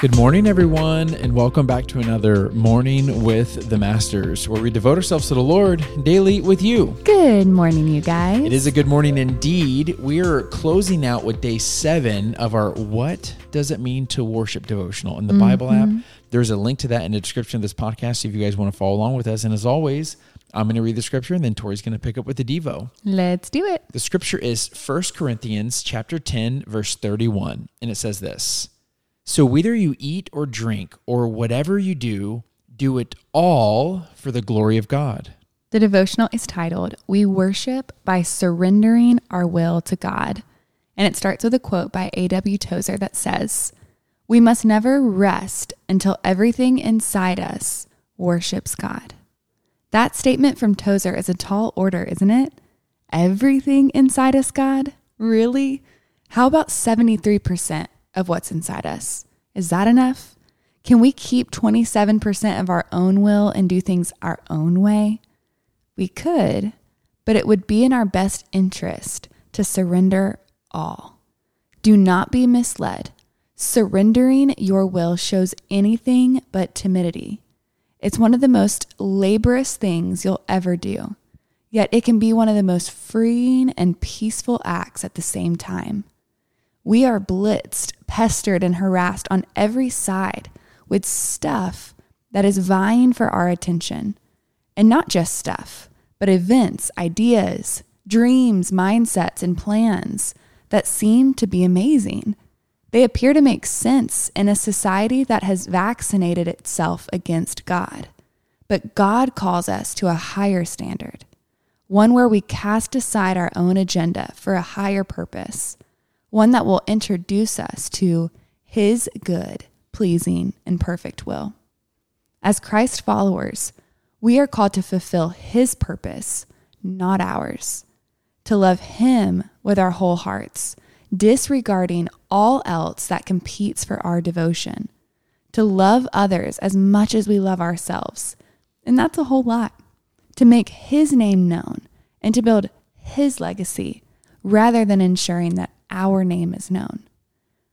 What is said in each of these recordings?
Good morning, everyone, and welcome back to another Morning with the Masters, where we devote ourselves to the Lord daily with you. Good morning, you guys. It is a good morning indeed. We are closing out with day seven of our What Does It Mean to Worship devotional in the Bible app. Mm-hmm. There's a link to that in the description of this podcast if you guys want to follow along with us. And as always, I'm going to read the scripture and then Tori's going to pick up with the Devo. Let's do it. The scripture is 1 Corinthians chapter 10 verse 31 and it says this. So whether you eat or drink or whatever you do, do it all for the glory of God. The devotional is titled We Worship by Surrendering Our Will to God. And it starts with a quote by A.W. Tozer that says, We must never rest until everything inside us worships God. That statement from Tozer is a tall order, isn't it? Everything inside us, God? Really? How about 73% of what's inside us? Is that enough? Can we keep 27% of our own will and do things our own way? We could, but it would be in our best interest to surrender all. Do not be misled. Surrendering your will shows anything but timidity. It's one of the most laborious things you'll ever do, yet it can be one of the most freeing and peaceful acts at the same time. We are blitzed, pestered, and harassed on every side with stuff that is vying for our attention. And not just stuff, but events, ideas, dreams, mindsets, and plans that seem to be amazing. They appear to make sense in a society that has vaccinated itself against God. But God calls us to a higher standard, one where we cast aside our own agenda for a higher purpose, one that will introduce us to His good, pleasing, and perfect will. As Christ followers, we are called to fulfill His purpose, not ours, to love Him with our whole hearts disregarding all else that competes for our devotion, to love others as much as we love ourselves. And that's a whole lot. To make His name known and to build His legacy rather than ensuring that our name is known.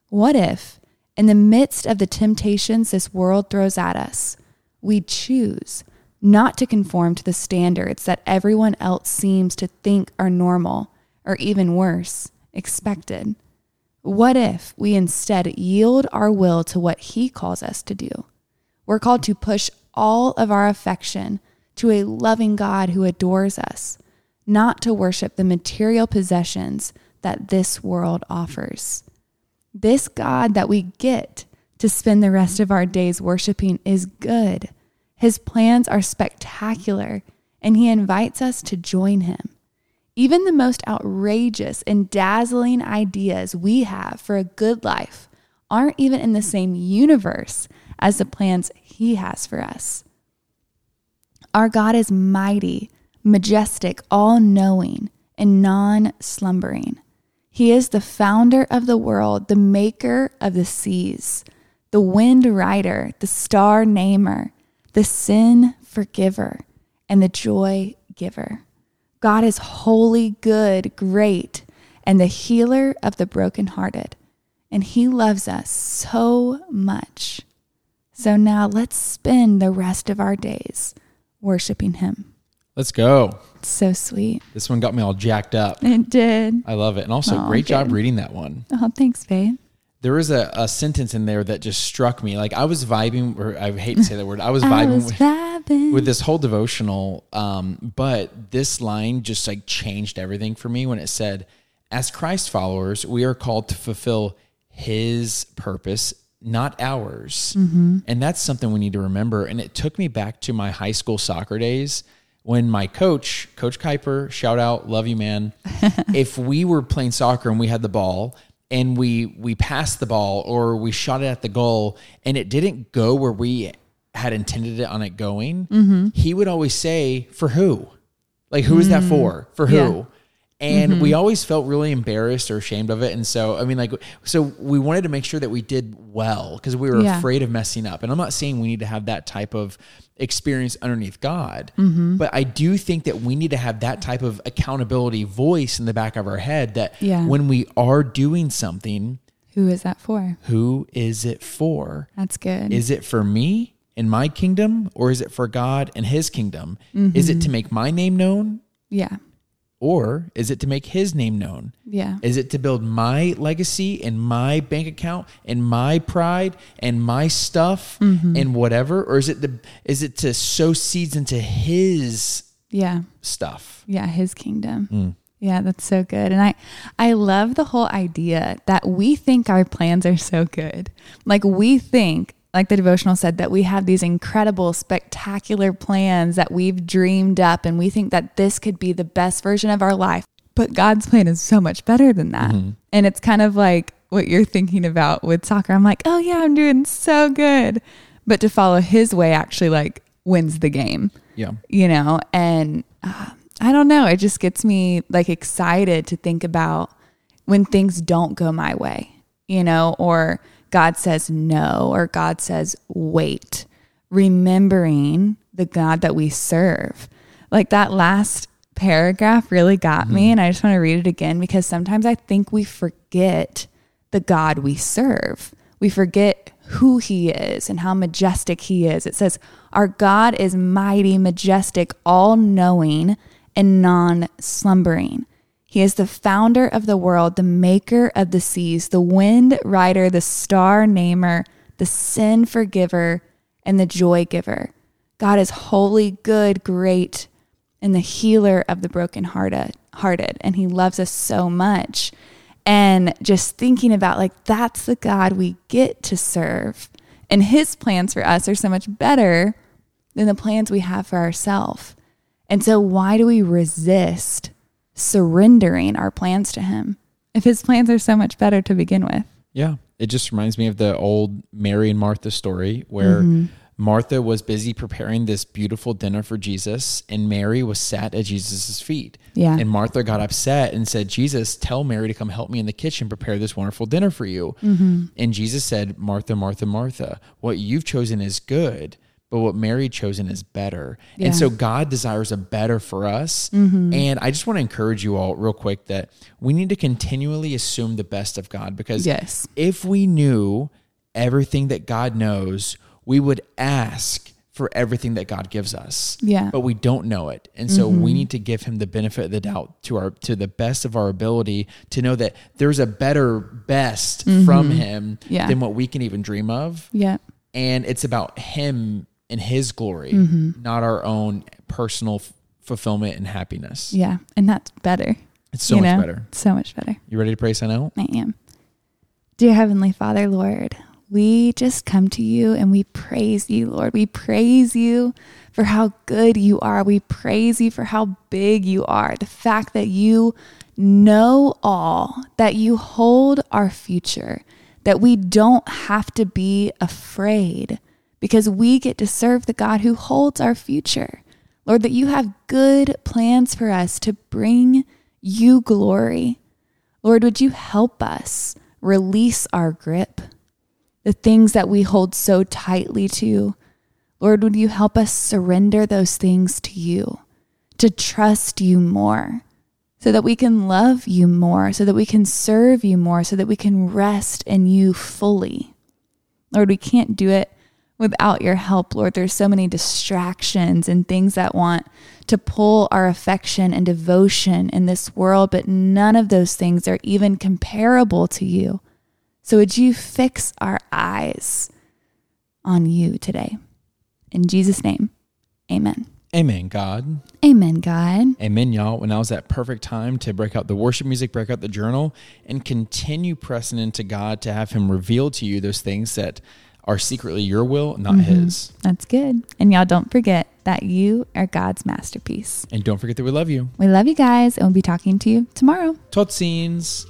What if, in the midst of the temptations this world throws at us, we choose not to conform to the standards that everyone else seems to think are normal, or even worse, expected? What if we instead yield our will to what He calls us to do? We're called to push all of our affection to a loving God who adores us, not to worship the material possessions that this world offers. This God that we get to spend the rest of our days worshiping is good. His plans are spectacular, and He invites us to join Him. Even the most outrageous and dazzling ideas we have for a good life aren't even in the same universe as the plans He has for us. Our God is mighty, majestic, all knowing, and non slumbering. He is the founder of the world, the maker of the seas, the wind rider, the star namer, the sin forgiver, and the joy giver. God is holy, good, great, and the healer of the brokenhearted. And he loves us so much. So now let's spend the rest of our days worshiping him. Let's go. It's so sweet. This one got me all jacked up. It did. I love it. And also, Oh, great job reading that one. Oh, thanks, babe. There was a, a sentence in there that just struck me. Like I was vibing, or I hate to say that word, I was I vibing was with, vibing. with this whole devotional. Um, but this line just like changed everything for me when it said, as Christ followers, we are called to fulfill his purpose, not ours. And that's something we need to remember. And it took me back to my high school soccer days when my coach, Coach Kuiper, shout out, love you, man. if we were playing soccer and we had the ball and we we passed the ball or we shot it at the goal and it didn't go where we had intended it on it going, mm-hmm. he would always say, "For who? Like who is that mm-hmm. for? For who?" Yeah. And we always felt really embarrassed or ashamed of it. And so, I mean, like, so we wanted to make sure that we did well because we were Yeah. afraid of messing up. And I'm not saying we need to have that type of experience underneath God, Mm-hmm. but I do think that we need to have that type of accountability voice in the back of our head that Yeah. when we are doing something, Who is that for? Who is it for? That's good. Is it for me and my kingdom, or is it for God and his kingdom? Is it to make my name known, yeah. Or is it to make his name known? Yeah. Is it to build my legacy and my bank account and my pride and my stuff mm-hmm. and whatever, or is it the is it to sow seeds into his Yeah. stuff? Yeah, his kingdom. Mm. Yeah, that's so good. And I I love the whole idea that we think our plans are so good. Like we think like the devotional said that we have these incredible spectacular plans that we've dreamed up and we think that this could be the best version of our life. But God's plan is so much better than that. And it's kind of like what you're thinking about with soccer. I'm like, "Oh yeah, I'm doing so good." But to follow his way actually like wins the game Yeah. you know and uh, i don't know it just gets me like excited to think about when things don't go my way you know or god says no or god says wait remembering the god that we serve like that last paragraph really got me mm-hmm. and i just want to read it again because sometimes i think we forget the god we serve we forget who he is and how majestic he is. It says, Our God is mighty, majestic, all knowing, and non slumbering. He is the founder of the world, the maker of the seas, the wind rider, the star namer, the sin forgiver, and the joy giver. God is holy, good, great, and the healer of the brokenhearted, hearted, and he loves us so much and just thinking about like that's the God we get to serve. And his plans for us are so much better than the plans we have for ourselves. And so why do we resist surrendering our plans to him if his plans are so much better to begin with? Yeah. It just reminds me of the old Mary and Martha story where mm-hmm. Martha was busy preparing this beautiful dinner for Jesus, and Mary was sat at Jesus' feet. Yeah. And Martha got upset and said, Jesus, tell Mary to come help me in the kitchen prepare this wonderful dinner for you. Mm-hmm. And Jesus said, Martha, Martha, Martha, what you've chosen is good, but what Mary chosen is better. Yeah. And so God desires a better for us. And I just want to encourage you all, real quick, that we need to continually assume the best of God because Yes. if we knew everything that God knows, we would ask for everything that God gives us. Yeah. Mm-hmm. But we don't know it. And so we need to give him the benefit of the doubt to our to the best of our ability to know that there's a better best from him Mm-hmm. Yeah. than what we can even dream of. Yeah. And it's about him and his glory, Mm-hmm. not our own personal f- fulfillment and happiness. Yeah. And that's better. It's so you much know? better. So much better. You ready to pray sign out? I am. Dear Heavenly Father, Lord, we just come to you and we praise you, Lord. We praise you for how good you are. We praise you for how big you are. The fact that you know all, that you hold our future, that we don't have to be afraid because we get to serve the God who holds our future. Lord, that you have good plans for us to bring you glory. Lord, would you help us release our grip, the things that we hold so tightly to? Lord, would you help us surrender those things to you, to trust you more, so that we can love you more, so that we can serve you more, so that we can rest in you fully? Lord, we can't do it without your help, Lord. There's so many distractions and things that want to pull our affection and devotion in this world, but none of those things are even comparable to you. So would you fix our eyes on you today? In Jesus' name, amen. Amen, God. Amen, God. Amen, y'all. When now's that perfect time to break out the worship music, break out the journal, and continue pressing into God to have Him reveal to you those things that are secretly your will, not mm-hmm. His. That's good. And y'all don't forget that you are God's masterpiece. And don't forget that we love you. We love you guys, and we'll be talking to you tomorrow. Tot scenes.